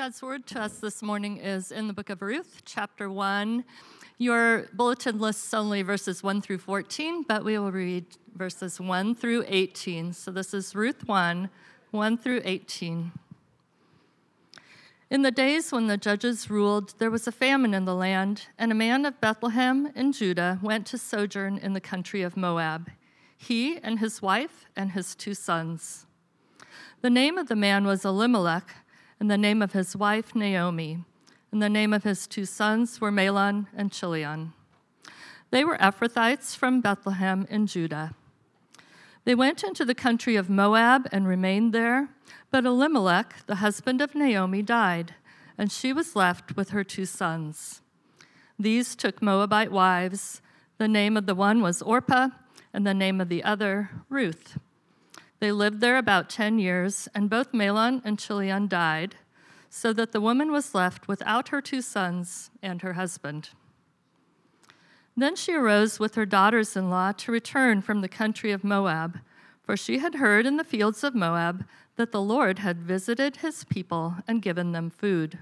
God's word to us this morning is in the book of Ruth, chapter 1. Your bulletin lists only verses 1 through 14, but we will read verses 1 through 18. So this is Ruth 1, 1 through 18. In the days when the judges ruled, there was a famine in the land, and a man of Bethlehem in Judah went to sojourn in the country of Moab, he and his wife and his two sons. The name of the man was Elimelech and the name of his wife Naomi, and the name of his two sons were Mahlon and Chilion. They were Ephrathites from Bethlehem in Judah. They went into the country of Moab and remained there, but Elimelech, the husband of Naomi, died, and she was left with her two sons. These took Moabite wives. The name of the one was Orpah, and the name of the other, Ruth. They lived there about 10 years, and both Mahlon and Chilion died, so that the woman was left without her two sons and her husband. Then she arose with her daughters in law to return from the country of Moab, for she had heard in the fields of Moab that the Lord had visited his people and given them food.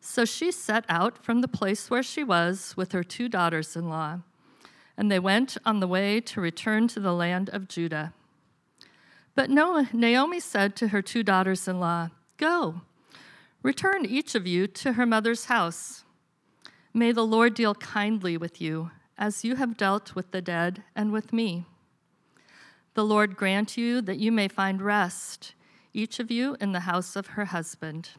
So she set out from the place where she was with her two daughters in law, and they went on the way to return to the land of Judah. But Naomi said to her two daughters in law, Go, return each of you to her mother's house. May the Lord deal kindly with you, as you have dealt with the dead and with me. The Lord grant you that you may find rest, each of you in the house of her husband.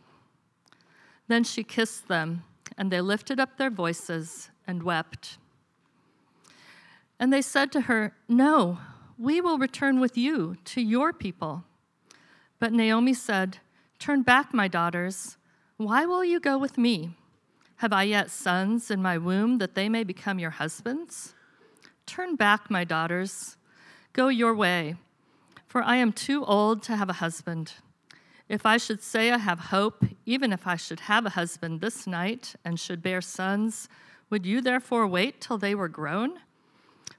Then she kissed them, and they lifted up their voices and wept. And they said to her, No, we will return with you to your people. But Naomi said, Turn back, my daughters. Why will you go with me? Have I yet sons in my womb that they may become your husbands? Turn back, my daughters. Go your way, for I am too old to have a husband. If I should say I have hope, even if I should have a husband this night and should bear sons, would you therefore wait till they were grown?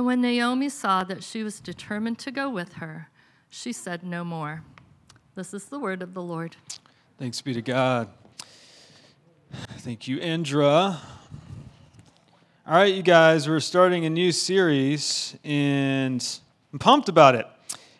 And when Naomi saw that she was determined to go with her, she said no more. This is the word of the Lord. Thanks be to God. Thank you, Indra. All right, you guys, we're starting a new series, and I'm pumped about it.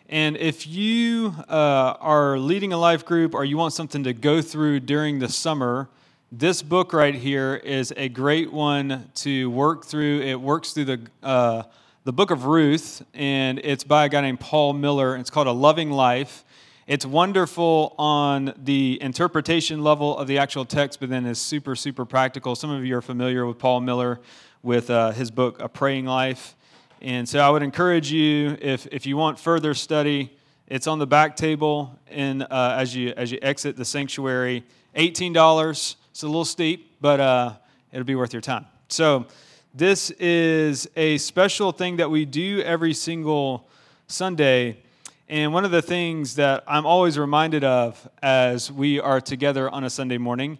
And if you uh, are leading a life group or you want something to go through during the summer, this book right here is a great one to work through. It works through the uh, the book of Ruth, and it's by a guy named Paul Miller. It's called A Loving Life. It's wonderful on the interpretation level of the actual text, but then is super, super practical. Some of you are familiar with Paul Miller with uh, his book, A Praying Life. And so I would encourage you, if, if you want further study, it's on the back table and uh, as, you, as you exit the sanctuary. $18. It's a little steep, but uh, it'll be worth your time. So, this is a special thing that we do every single Sunday. And one of the things that I'm always reminded of as we are together on a Sunday morning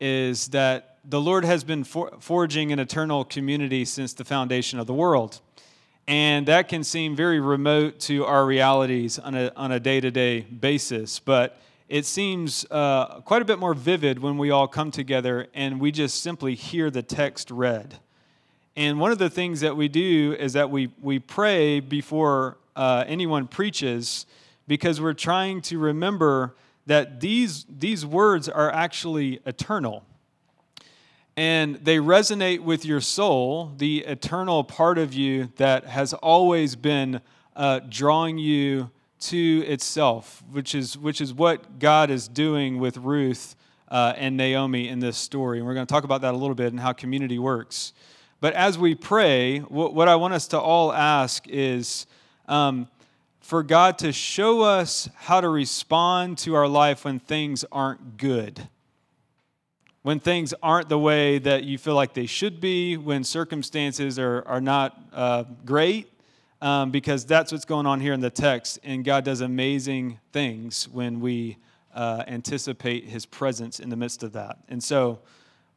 is that the Lord has been for- forging an eternal community since the foundation of the world. And that can seem very remote to our realities on a, on a day-to-day basis. But it seems uh, quite a bit more vivid when we all come together and we just simply hear the text read. And one of the things that we do is that we, we pray before uh, anyone preaches because we're trying to remember that these, these words are actually eternal. and they resonate with your soul, the eternal part of you that has always been uh, drawing you to itself, which is, which is what God is doing with Ruth uh, and Naomi in this story. And we're going to talk about that a little bit and how community works. But as we pray, what, I want us to all ask is um, for God to show us how to respond to our life when things aren't good when things aren't the way that you feel like they should be, when circumstances are, are not uh, great, um, because that's what's going on here in the text. And God does amazing things when we uh, anticipate His presence in the midst of that. And so,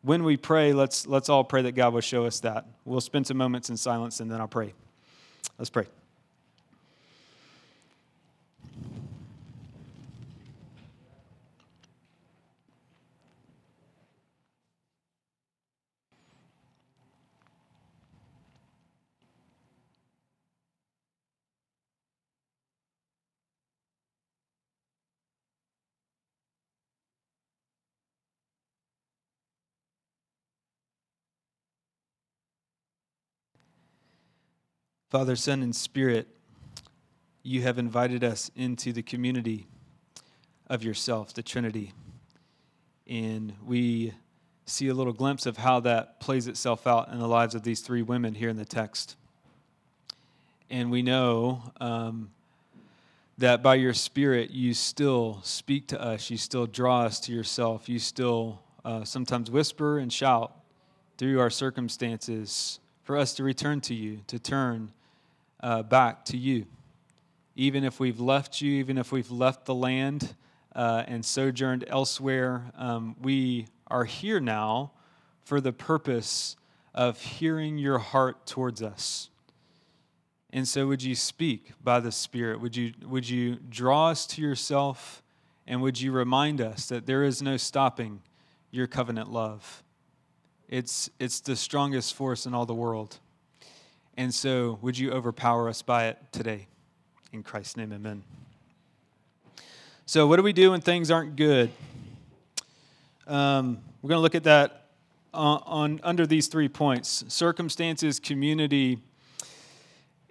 when we pray, let's, let's all pray that God will show us that. We'll spend some moments in silence and then I'll pray. Let's pray. Father, Son, and Spirit, you have invited us into the community of yourself, the Trinity. And we see a little glimpse of how that plays itself out in the lives of these three women here in the text. And we know um, that by your Spirit, you still speak to us, you still draw us to yourself, you still uh, sometimes whisper and shout through our circumstances for us to return to you, to turn uh, back to you. Even if we've left you, even if we've left the land uh, and sojourned elsewhere, um, we are here now for the purpose of hearing your heart towards us. And so, would you speak by the Spirit? Would you, would you draw us to yourself? And would you remind us that there is no stopping your covenant love? It's, it's the strongest force in all the world. And so, would you overpower us by it today? In Christ's name, amen. So, what do we do when things aren't good? Um, we're going to look at that on, on, under these three points: circumstances, community,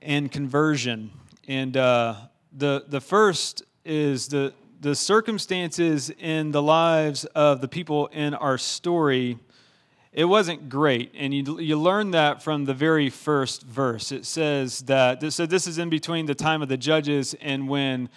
and conversion. And uh, the the first is the the circumstances in the lives of the people in our story it wasn't great. And you, you learn that from the very first verse. It says that, so this is in between the time of the judges and when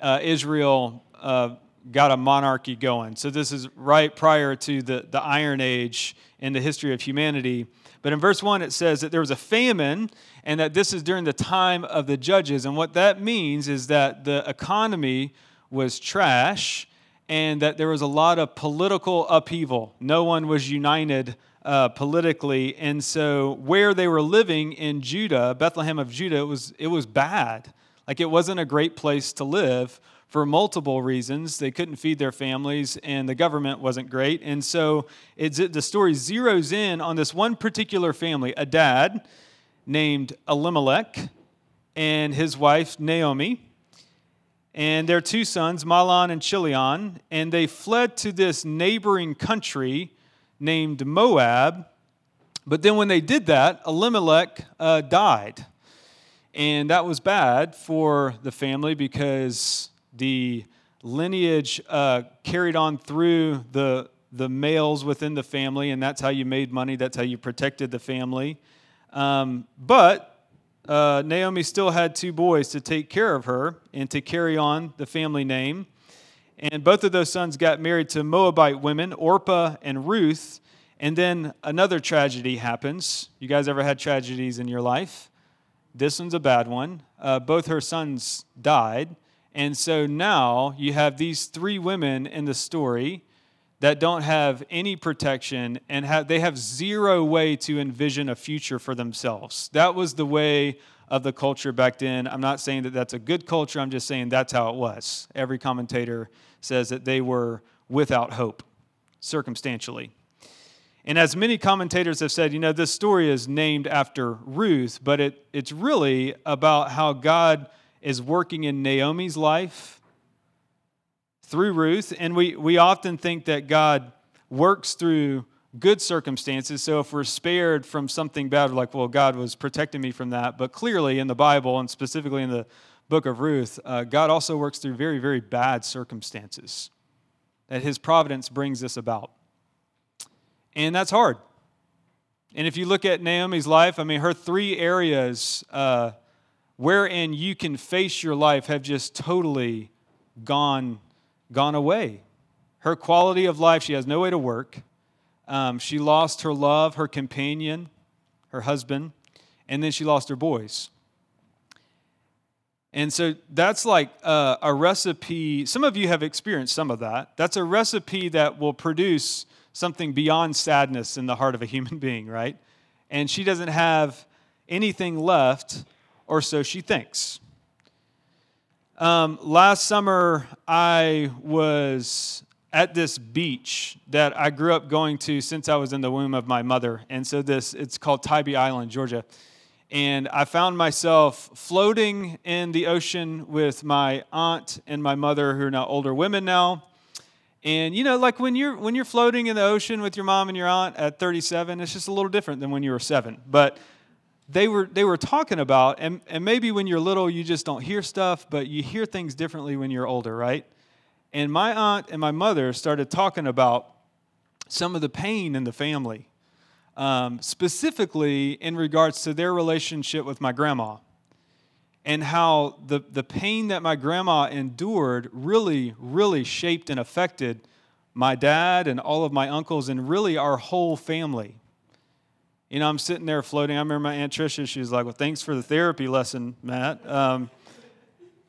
uh, Israel uh, got a monarchy going. So this is right prior to the, the Iron Age in the history of humanity. But in verse 1, it says that there was a famine and that this is during the time of the judges. And what that means is that the economy was trash and that there was a lot of political upheaval. No one was united uh, politically, and so where they were living in Judah, Bethlehem of Judah, it was it was bad. Like it wasn't a great place to live for multiple reasons. They couldn't feed their families, and the government wasn't great. And so the story zeroes in on this one particular family, a dad named Elimelech and his wife Naomi and their two sons, Mahlon and Chilion, and they fled to this neighboring country named Moab. But then when they did that, Elimelech uh, died. And that was bad for the family because the lineage uh, carried on through the, the males within the family, and that's how you made money, that's how you protected the family. Um, but uh, Naomi still had two boys to take care of her and to carry on the family name. And both of those sons got married to Moabite women, Orpah and Ruth. And then another tragedy happens. You guys ever had tragedies in your life? This one's a bad one. Uh, both her sons died. And so now you have these three women in the story that don't have any protection and have, they have zero way to envision a future for themselves. That was the way of the culture back then. I'm not saying that that's a good culture, I'm just saying that's how it was. Every commentator says that they were without hope, circumstantially. And as many commentators have said, you know, this story is named after Ruth, but it, it's really about how God is working in Naomi's life through Ruth, and we, we often think that God works through good circumstances. So if we're spared from something bad, we're like, well, God was protecting me from that. But clearly in the Bible, and specifically in the book of Ruth, uh, God also works through very, very bad circumstances that his providence brings this about. And that's hard. And if you look at Naomi's life, I mean, her three areas uh, wherein you can face your life have just totally gone, gone away. Her quality of life, she has no way to work. Um, she lost her love, her companion, her husband, and then she lost her boys. And so that's like a, a, recipe. Some of you have experienced some of that. That's a recipe that will produce something beyond sadness in the heart of a human being, right? And she doesn't have anything left, or so she thinks. Um, last summer, I was at this beach that I grew up going to since I was in the womb of my mother. And so this it's called Tybee Island, Georgia. And I found myself floating in the ocean with my aunt and my mother who are now older women now. And you know, like when you're when you're floating in the ocean with your mom and your aunt at 37, it's just a little different than when you were 7. But they were they were talking about and, and maybe when you're little you just don't hear stuff, but you hear things differently when you're older, right? And my aunt and my mother started talking about some of the pain in the family, um, specifically in regards to their relationship with my grandma and how the, the pain that my grandma endured really, really shaped and affected my dad and all of my uncles and really our whole family. You know, I'm sitting there floating. I remember my Aunt Tricia, she was like, Well, thanks for the therapy lesson, Matt. Um,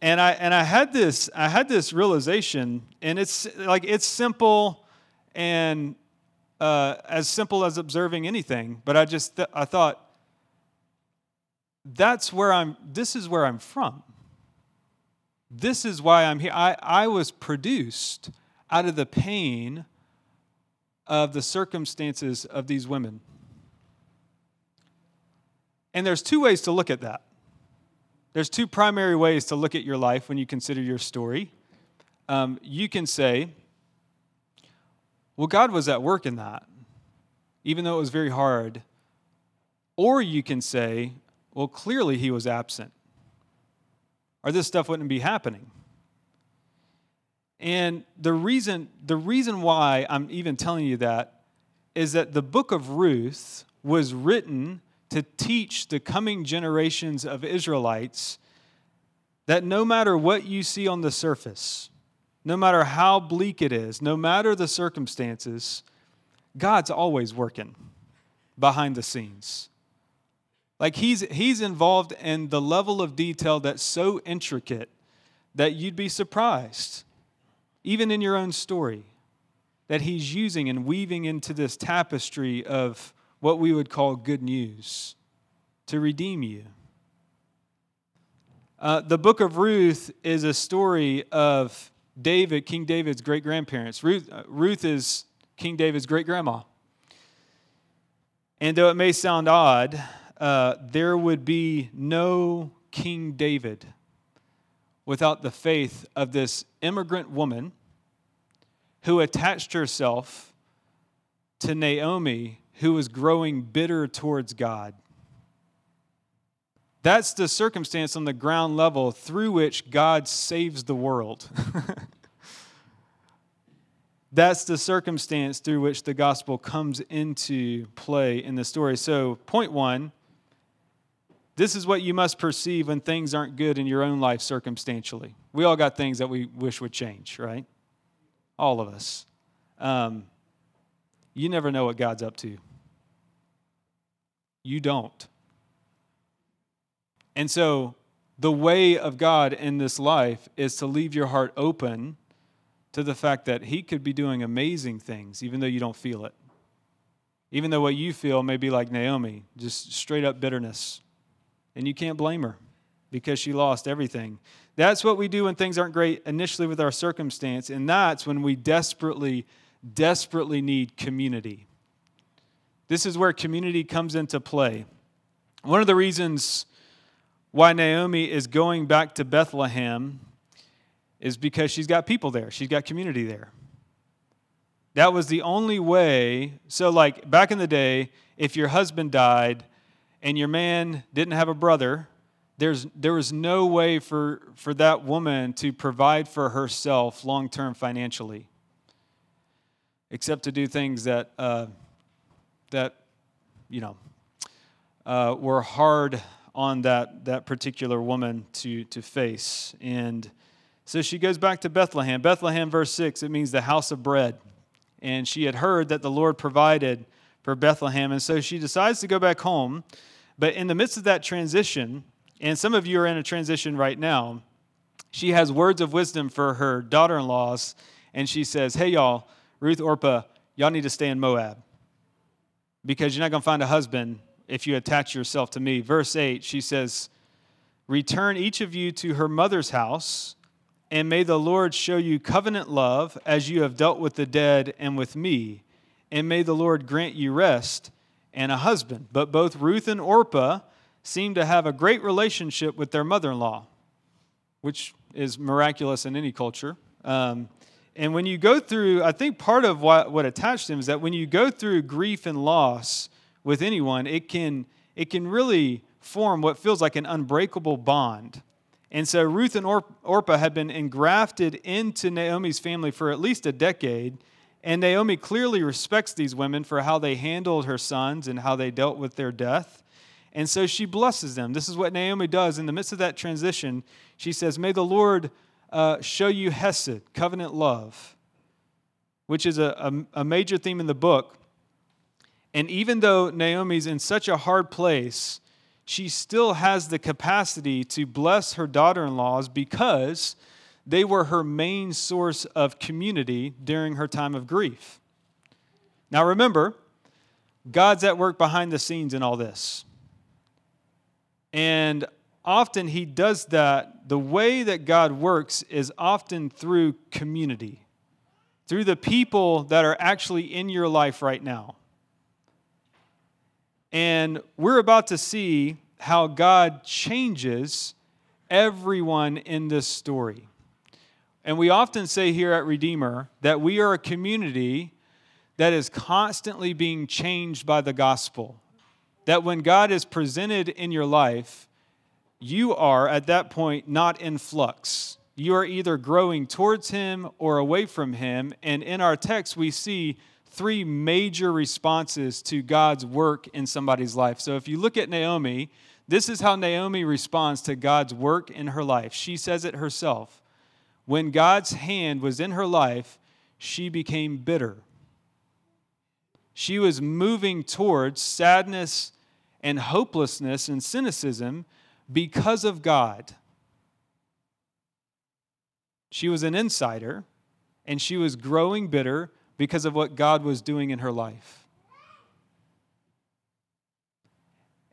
and I and I had this I had this realization, and it's like it's simple and uh, as simple as observing anything. But I just th- I thought that's where I'm. This is where I'm from. This is why I'm here. I, I was produced out of the pain of the circumstances of these women. And there's two ways to look at that. There's two primary ways to look at your life when you consider your story. Um, you can say, well, God was at work in that, even though it was very hard. Or you can say, well, clearly he was absent, or this stuff wouldn't be happening. And the reason, the reason why I'm even telling you that is that the book of Ruth was written to teach the coming generations of Israelites that no matter what you see on the surface, no matter how bleak it is, no matter the circumstances, God's always working behind the scenes. Like he's, he's involved in the level of detail that's so intricate that you'd be surprised, even in your own story, that he's using and weaving into this tapestry of what we would call good news to redeem you. Uh, the book of Ruth is a story of David, King David's great grandparents. Ruth, uh, Ruth is King David's great grandma. And though it may sound odd, uh, there would be no King David without the faith of this immigrant woman who attached herself to Naomi who was growing bitter towards God. That's the circumstance on the ground level through which God saves the world. That's the circumstance through which the gospel comes into play in the story. So, point one this is what you must perceive when things aren't good in your own life circumstantially. We all got things that we wish would change, right? All of us. Um, you never know what God's up to. You don't. And so, the way of God in this life is to leave your heart open to the fact that He could be doing amazing things, even though you don't feel it. Even though what you feel may be like Naomi, just straight up bitterness. And you can't blame her because she lost everything. That's what we do when things aren't great initially with our circumstance, and that's when we desperately desperately need community. This is where community comes into play. One of the reasons why Naomi is going back to Bethlehem is because she's got people there, she's got community there. That was the only way. So, like back in the day, if your husband died and your man didn't have a brother, there's, there was no way for, for that woman to provide for herself long term financially, except to do things that, uh, that you know, uh, were hard on that, that particular woman to, to face. And so she goes back to Bethlehem. Bethlehem, verse 6, it means the house of bread. And she had heard that the Lord provided for Bethlehem. And so she decides to go back home. But in the midst of that transition, and some of you are in a transition right now, she has words of wisdom for her daughter in laws. And she says, Hey, y'all, Ruth Orpah, y'all need to stay in Moab because you're not going to find a husband if you attach yourself to me. Verse 8, she says, Return each of you to her mother's house, and may the Lord show you covenant love as you have dealt with the dead and with me, and may the Lord grant you rest and a husband. But both Ruth and Orpah seem to have a great relationship with their mother in law, which is miraculous in any culture. Um, and when you go through, I think part of what, what attached them is that when you go through grief and loss with anyone, it can, it can really form what feels like an unbreakable bond. And so Ruth and Orpah had been engrafted into Naomi's family for at least a decade. And Naomi clearly respects these women for how they handled her sons and how they dealt with their death. And so she blesses them. This is what Naomi does in the midst of that transition. She says, May the Lord uh, show you Hesed, covenant love, which is a, a, a major theme in the book. And even though Naomi's in such a hard place, she still has the capacity to bless her daughter in laws because they were her main source of community during her time of grief. Now remember, God's at work behind the scenes in all this. And often he does that. The way that God works is often through community, through the people that are actually in your life right now. And we're about to see how God changes everyone in this story. And we often say here at Redeemer that we are a community that is constantly being changed by the gospel. That when God is presented in your life, you are at that point not in flux. You are either growing towards Him or away from Him. And in our text, we see three major responses to God's work in somebody's life. So if you look at Naomi, this is how Naomi responds to God's work in her life. She says it herself. When God's hand was in her life, she became bitter. She was moving towards sadness and hopelessness and cynicism because of God. She was an insider and she was growing bitter because of what God was doing in her life.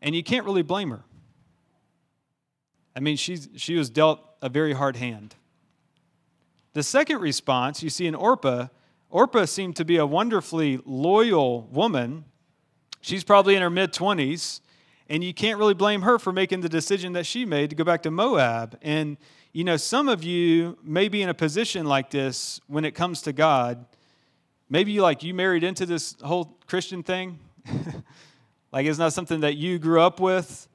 And you can't really blame her. I mean, she's, she was dealt a very hard hand. The second response you see in Orpah, Orpah seemed to be a wonderfully loyal woman. She's probably in her mid 20s, and you can't really blame her for making the decision that she made to go back to Moab. And, you know, some of you may be in a position like this when it comes to God. Maybe you like you married into this whole Christian thing. like it's not something that you grew up with,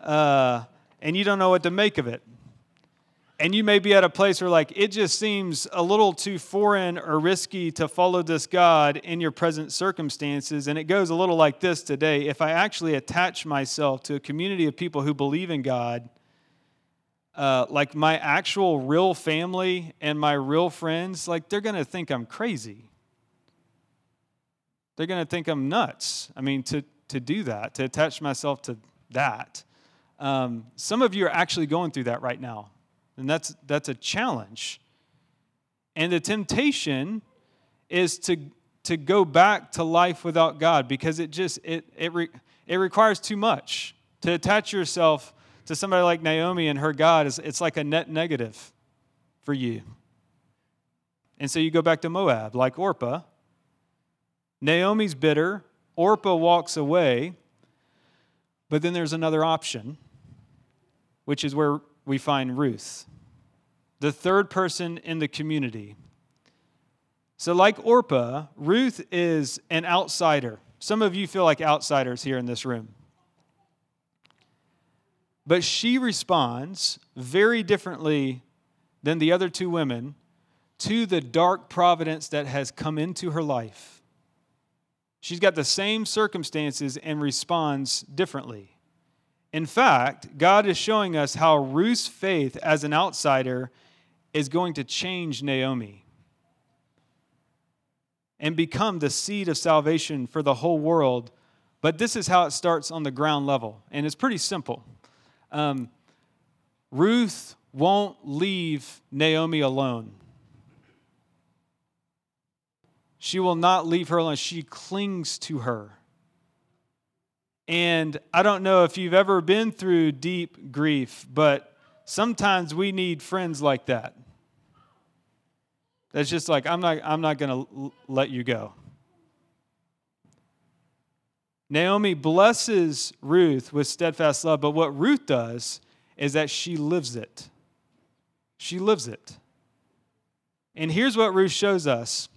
uh, and you don't know what to make of it and you may be at a place where like it just seems a little too foreign or risky to follow this god in your present circumstances. And it goes a little like this today. If i actually attach myself to a community of people who believe in god uh, like my actual real family and my real friends like they're to think i'm crazy. They're to think i'm nuts. I mean to, to do that to attach myself to that. Um, some of you are actually going through that right now and that's, that's a challenge. And the temptation is to, to go back to life without God because it just, it, it, re, it requires too much. To attach yourself to somebody like Naomi and her God, is, it's like a net negative for you. And so you go back to Moab, like Orpah. Naomi's bitter. Orpah walks away. But then there's another option, which is where we find Ruth, the third person in the community. So, like Orpah, Ruth is an outsider. Some of you feel like outsiders here in this room. But she responds very differently than the other two women to the dark providence that has come into her life. She's got the same circumstances and responds differently. In fact, God is showing us how Ruth's faith as an outsider is going to change Naomi and become the seed of salvation for the whole world. But this is how it starts on the ground level, and it's pretty simple. Um, Ruth won't leave Naomi alone. She will not leave her alone. She clings to her. And I don't know if you've ever been through deep grief, but sometimes we need friends like that. That's just like, I'm not, I'm not going to let you go. Naomi blesses Ruth with steadfast love, but what Ruth does is that she lives it. She lives it. And here's what Ruth shows us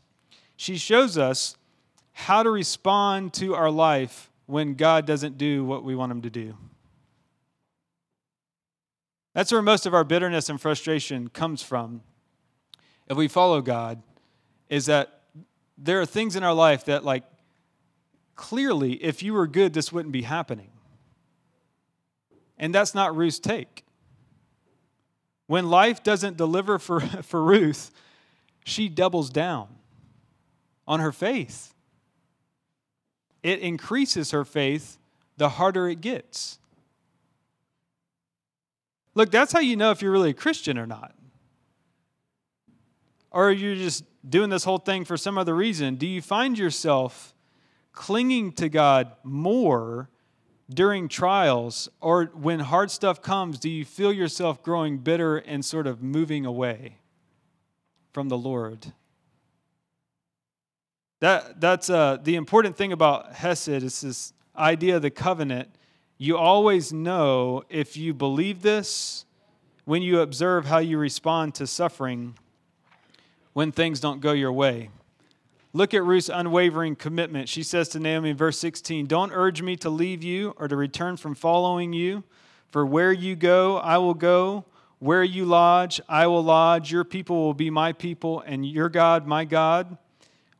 she shows us how to respond to our life when God doesn't do what we want him to do. That's where most of our bitterness and frustration comes from. If we follow God, is that there are things in our life that, like, clearly, if you were good, this wouldn't be happening. And that's not Ruth's take. When life doesn't deliver for, for Ruth, she doubles down on her faith it increases her faith the harder it gets. Look, that's how you know if you're really a Christian or not. Or you're just doing this whole thing for some other reason. Do you find yourself clinging to God more during trials? Or when hard stuff comes, do you feel yourself growing bitter and sort of moving away from the Lord? That, that's uh, the important thing about Hesed is this idea of the covenant. You always know if you believe this when you observe how you respond to suffering when things don't go your way. Look at Ruth's unwavering commitment. She says to Naomi in verse 16, Don't urge me to leave you or to return from following you, for where you go, I will go. Where you lodge, I will lodge. Your people will be my people, and your God, my God.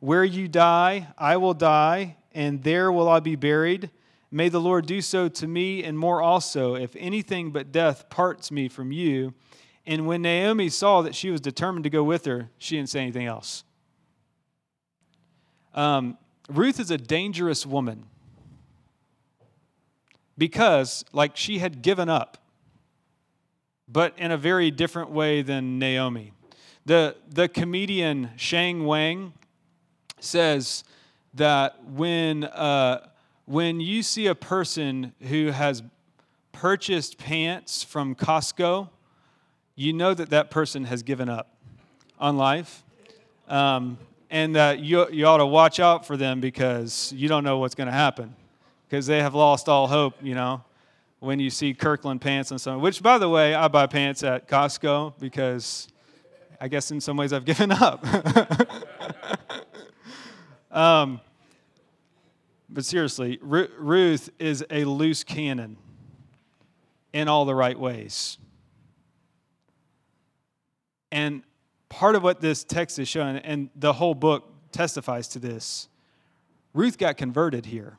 Where you die, I will die, and there will I be buried. May the Lord do so to me and more also, if anything but death parts me from you. And when Naomi saw that she was determined to go with her, she didn't say anything else. Um, Ruth is a dangerous woman because, like, she had given up, but in a very different way than Naomi. The, the comedian Sheng Wang says that when, uh, when you see a person who has purchased pants from Costco, you know that that person has given up on life. Um, and that you, you ought to watch out for them because you don't know what's going to happen because they have lost all hope, you know, when you see Kirkland pants and so on. Which, by the way, I buy pants at Costco because I guess in some ways I've given up. Um, but seriously, Ruth is a loose cannon in all the right ways. And part of what this text is showing, and the whole book testifies to this, Ruth got converted here.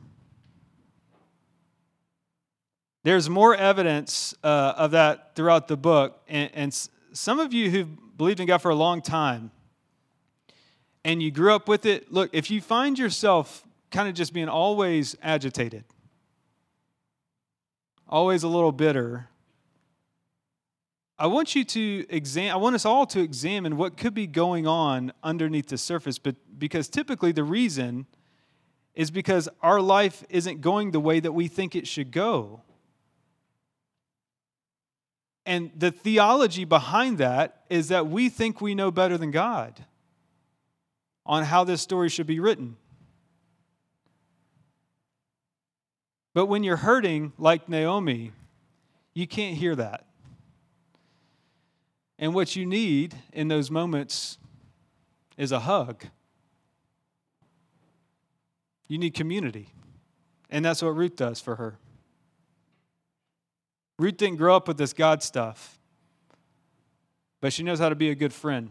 There's more evidence uh, of that throughout the book. And, and some of you who've believed in God for a long time, and you grew up with it, look, if you find yourself kind of just being always agitated, always a little bitter, I want you to examine, I want us all to examine what could be going on underneath the surface, but because typically the reason is because our life isn't going the way that we think it should go. And the theology behind that is that we think we know better than God on how this story should be written. But when you're hurting like Naomi, you can't hear that. And what you need in those moments is a hug You need community. And that's what Ruth does for her. Ruth didn't grow up with this God stuff, but she knows how to be a good friend.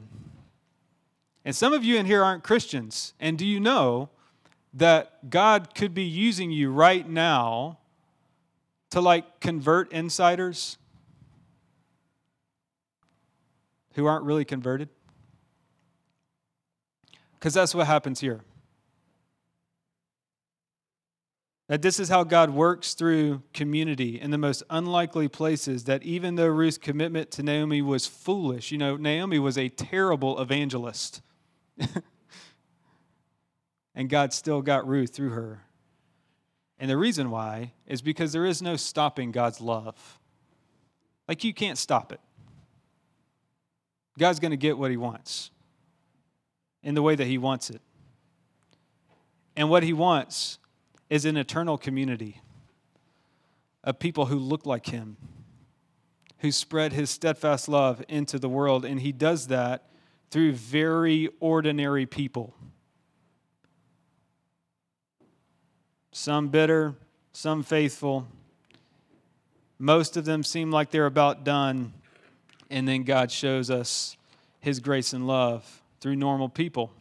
And some of you in here aren't Christians. And do you know that God could be using you right now to like convert insiders who aren't really converted? Because that's what happens here. That this is how God works through community in the most unlikely places. That even though Ruth's commitment to Naomi was foolish, you know, Naomi was a terrible evangelist. and God still got Ruth through her. And the reason why is because there is no stopping God's love. Like you can't stop it. God's going to get what he wants in the way that he wants it. And what he wants is an eternal community of people who look like him, who spread his steadfast love into the world. And he does that through very ordinary people. Some bitter, some faithful. Most of them seem like they're about done. And then God shows us his grace and love through normal people.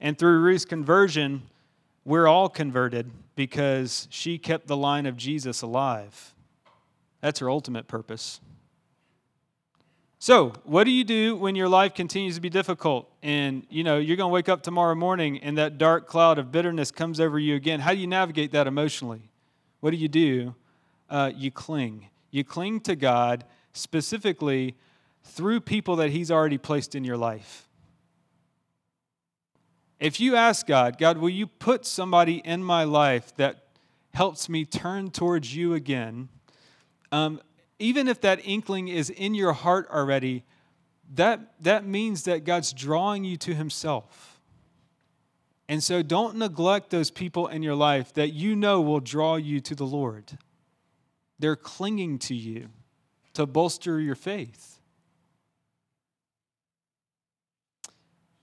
And through Ruth's conversion, we're all converted because she kept the line of Jesus alive. That's her ultimate purpose. So, what do you do when your life continues to be difficult and you know you're going to wake up tomorrow morning and that dark cloud of bitterness comes over you again? How do you navigate that emotionally? What do you do? Uh, you cling. You cling to God specifically through people that He's already placed in your life. If you ask God, God, will you put somebody in my life that helps me turn towards you again? Um, even if that inkling is in your heart already, that, that means that God's drawing you to Himself. And so don't neglect those people in your life that you know will draw you to the Lord. They're clinging to you to bolster your faith.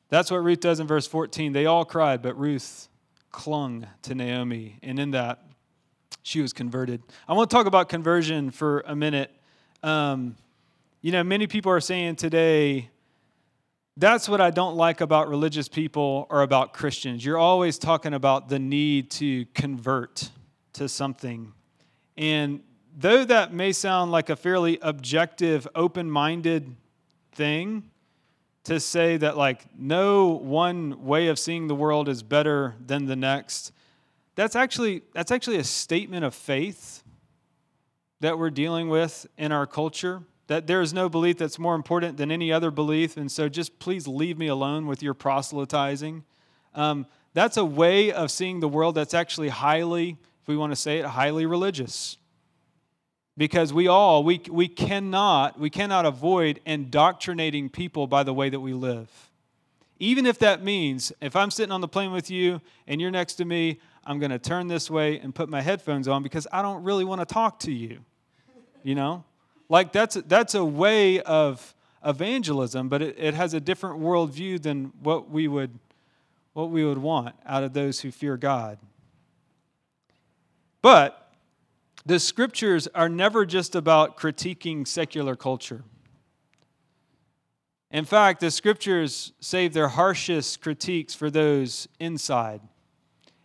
That's what Ruth does in verse 14. They all cried, but Ruth clung to Naomi. And in that, she was converted. I want to talk about conversion for a minute. Um, you know, many people are saying today, that's what I don't like about religious people or about Christians. You're always talking about the need to convert to something. And though that may sound like a fairly objective, open minded thing, to say that like no one way of seeing the world is better than the next that's actually that's actually a statement of faith that we're dealing with in our culture that there is no belief that's more important than any other belief and so just please leave me alone with your proselytizing. Um, that's a way of seeing the world that's actually highly if we want to say it highly religious. Because we all we, we cannot we cannot avoid indoctrinating people by the way that we live. Even if that means if i'm sitting on the plane with you and you're next to me i'm going to turn this way and put my headphones on because i don't really want to talk to you you know like that's that's a way of evangelism but it, it has a different worldview than what we would what we would want out of those who fear god but the scriptures are never just about critiquing secular culture. In fact, the scriptures save their harshest critiques for those inside.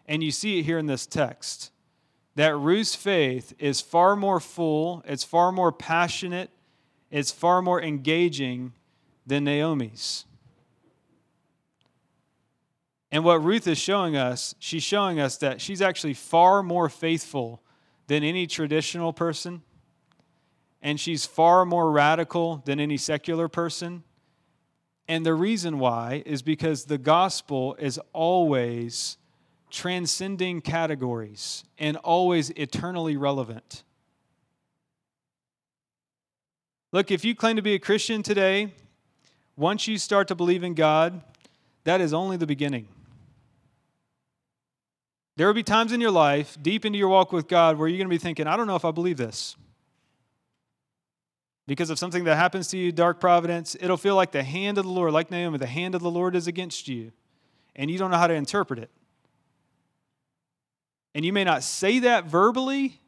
And you see it here in this text that Ruth's faith is far more full, it's far more passionate, it's far more engaging than Naomi's. And what Ruth is showing us, she's showing us that she's actually far more faithful than any traditional person, and she's far more radical than any secular person. And the reason why is because the gospel is always transcending categories and always eternally relevant. Look, if you claim to be a Christian today, once you start to believe in God, that is only the beginning. There will be times in your life, deep into your walk with God, where you're going to be thinking, I don't know if I believe this. Because of something that happens to you, dark providence, it'll feel like the hand of the Lord, like Naomi, the hand of the Lord is against you, and you don't know how to interpret it. And you may not say that verbally,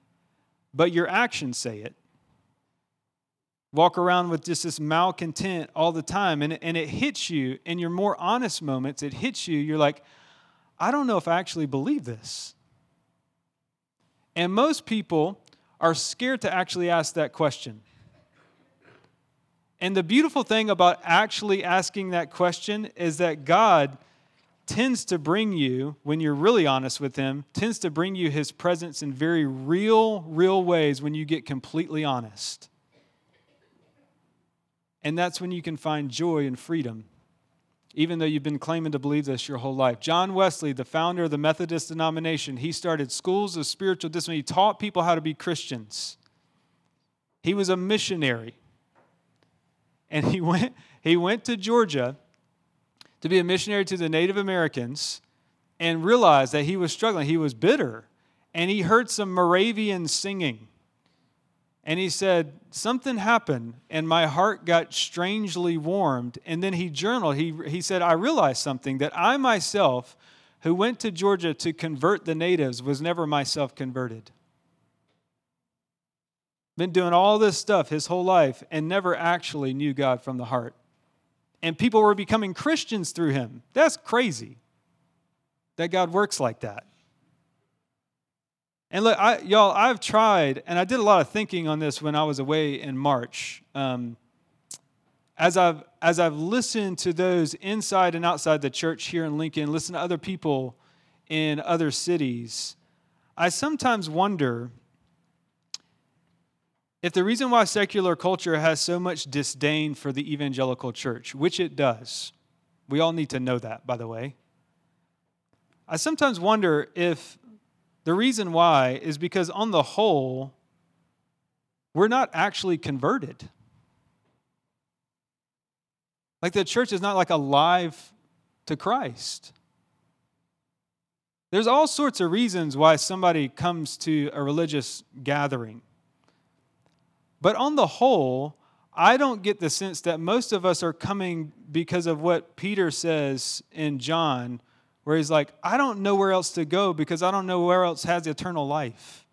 but your actions say it. Walk around with just this malcontent all the time, and, and it hits you in your more honest moments. It hits you. You're like, I don't know if I actually believe this. And most people are scared to actually ask that question. And the beautiful thing about actually asking that question is that God tends to bring you, when you're really honest with Him, tends to bring you His presence in very real, real ways when you get completely honest. And that's when you can find joy and freedom, even though you've been claiming to believe this your whole life. John Wesley, the founder of the Methodist denomination, he started schools of spiritual discipline. He taught people how to be Christians. He was a missionary. And he went, he went to Georgia to be a missionary to the Native Americans and realized that he was struggling. He was bitter. And he heard some Moravian singing. And he said, Something happened, and my heart got strangely warmed. And then he journaled. He, he said, I realized something that I myself, who went to Georgia to convert the natives, was never myself converted. Been doing all this stuff his whole life and never actually knew God from the heart and people were becoming Christians through him. That's crazy that God works like that. And look, I, y'all, I've tried, and I did a lot of thinking on this when I was away in March. Um, as I've as I've listened to those inside and outside the church here in Lincoln, listen to other people in other cities, I sometimes wonder if the reason why secular culture has so much disdain for the evangelical church, which it does, we all need to know that, by the way. I sometimes wonder if the reason why is because, on the whole, we're not actually converted. Like the church is not like alive to Christ. There's all sorts of reasons why somebody comes to a religious gathering. But on the whole, I don't get the sense that most of us are coming because of what Peter says in John, where he's like, I don't know where else to go because I don't know where else has eternal life.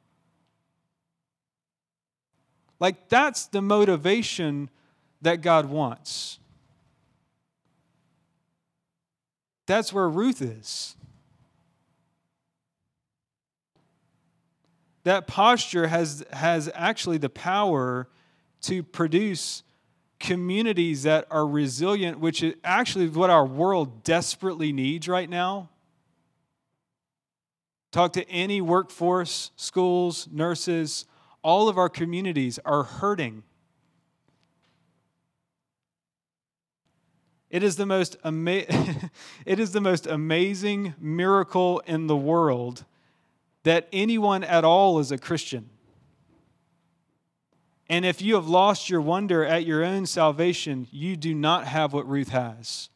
Like, that's the motivation that God wants. That's where Ruth is. That posture has, has actually the power to produce communities that are resilient, which is actually what our world desperately needs right now. Talk to any workforce, schools, nurses, all of our communities are hurting. It is the most ama- it is the most amazing miracle in the world that anyone at all is a Christian. And if you have lost your wonder at your own salvation, you do not have what Ruth has,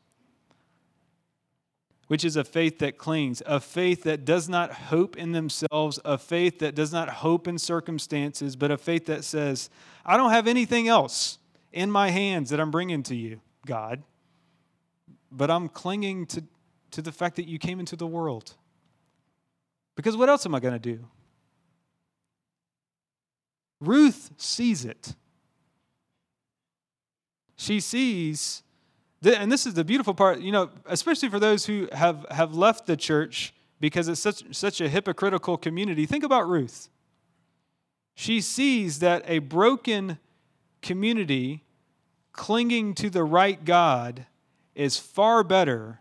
which is a faith that clings, a faith that does not hope in themselves, a faith that does not hope in circumstances, but a faith that says, I don't have anything else in my hands that I'm bringing to you, God, but I'm clinging to, to the fact that you came into the world. Because what else am I going to do? Ruth sees it. She sees, and this is the beautiful part, you know, especially for those who have, have left the church because it's such, such a hypocritical community. Think about Ruth. She sees that a broken community clinging to the right God is far better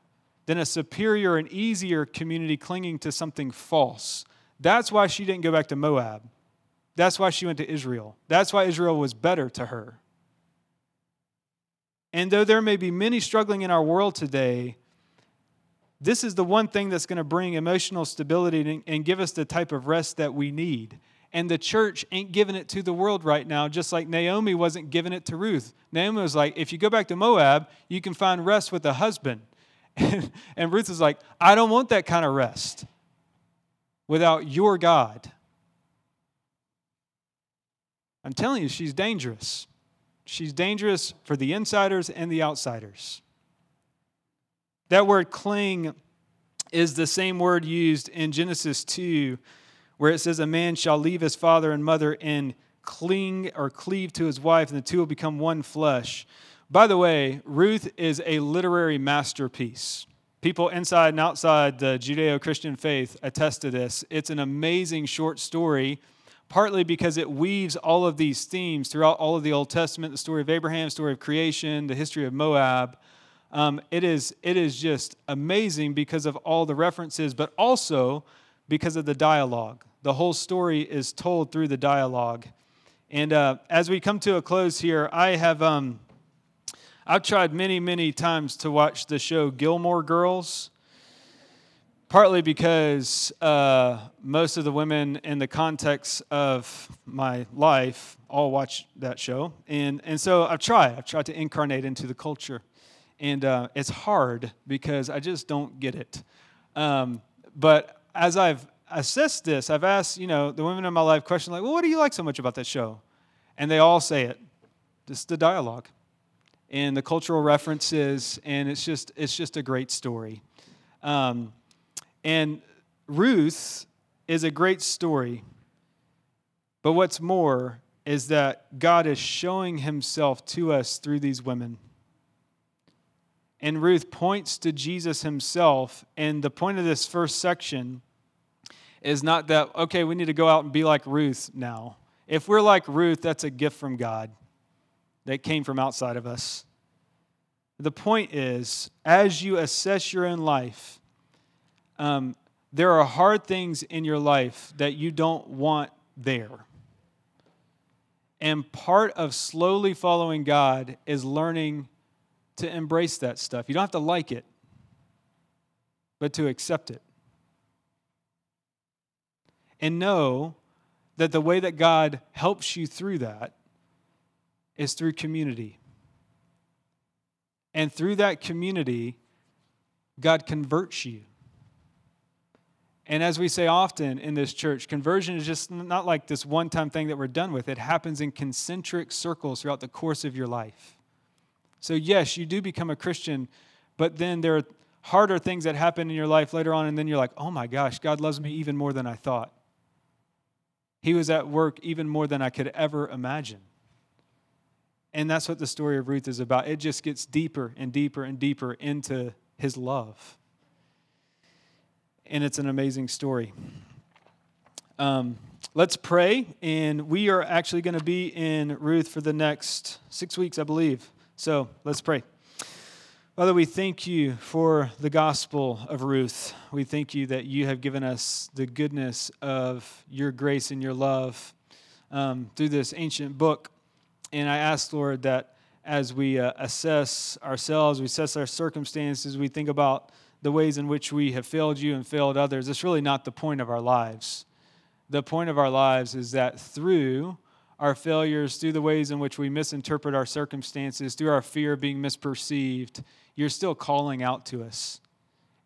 than a superior and easier community clinging to something false. That's why she didn't go back to Moab. That's why she went to Israel. That's why Israel was better to her. And though there may be many struggling in our world today, this is the one thing that's going to bring emotional stability and give us the type of rest that we need. And the church ain't giving it to the world right now, just like Naomi wasn't giving it to Ruth. Naomi was like, if you go back to Moab, you can find rest with a husband. And, and Ruth is like, I don't want that kind of rest without your God. I'm telling you, she's dangerous. She's dangerous for the insiders and the outsiders. That word cling is the same word used in Genesis 2 where it says, A man shall leave his father and mother and cling or cleave to his wife, and the two will become one flesh. By the way, Ruth is a literary masterpiece. People inside and outside the Judeo Christian faith attest to this. It's an amazing short story, partly because it weaves all of these themes throughout all of the Old Testament the story of Abraham, the story of creation, the history of Moab. Um, it, is, it is just amazing because of all the references, but also because of the dialogue. The whole story is told through the dialogue. And uh, as we come to a close here, I have. Um, I've tried many, many times to watch the show Gilmore Girls, partly because uh, most of the women in the context of my life all watch that show. And, and so I've tried. I've tried to incarnate into the culture. And uh, it's hard because I just don't get it. Um, but as I've assessed this, I've asked, you know, the women in my life question like, well, what do you like so much about that show? And they all say it. Just the dialogue and the cultural references, and it's just it's just a great story. Um, and Ruth is a great story, but what's more is that God is showing Himself to us through these women. And Ruth points to Jesus Himself, and the point of this first section is not that okay, we need to go out and be like Ruth now. If we're like Ruth, that's a gift from God that came from outside of us. The point is, as you assess your own life, um, there are hard things in your life that you don't want there. And part of slowly following God is learning to embrace that stuff. You don't have to like it, but to accept it. And know that the way that God helps you through that is through community. And through that community, God converts you. And as we say often in this church, conversion is just not like this one time thing that we're done with. It happens in concentric circles throughout the course of your life. So, yes, you do become a Christian, but then there are harder things that happen in your life later on, and then you're like, oh my gosh, God loves me even more than I thought. He was at work even more than I could ever imagine. And that's what the story of Ruth is about. It just gets deeper and deeper and deeper into his love. And it's an amazing story. Um, let's pray. And we are actually going to be in Ruth for the next six weeks, I believe. So let's pray. Father, we thank you for the gospel of Ruth. We thank you that you have given us the goodness of your grace and your love um, through this ancient book. And I ask, Lord, that as we uh, assess ourselves, we assess our circumstances, we think about the ways in which we have failed you and failed others, it's really not the point of our lives. The point of our lives is that through our failures, through the ways in which we misinterpret our circumstances, through our fear of being misperceived, you're still calling out to us.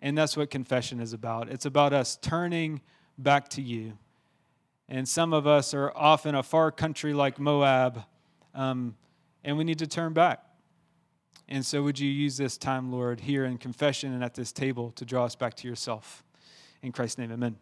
And that's what confession is about. It's about us turning back to you. And some of us are off in a far country like Moab um, and we need to turn back. And so, would you use this time, Lord, here in confession and at this table to draw us back to yourself? In Christ's name, amen.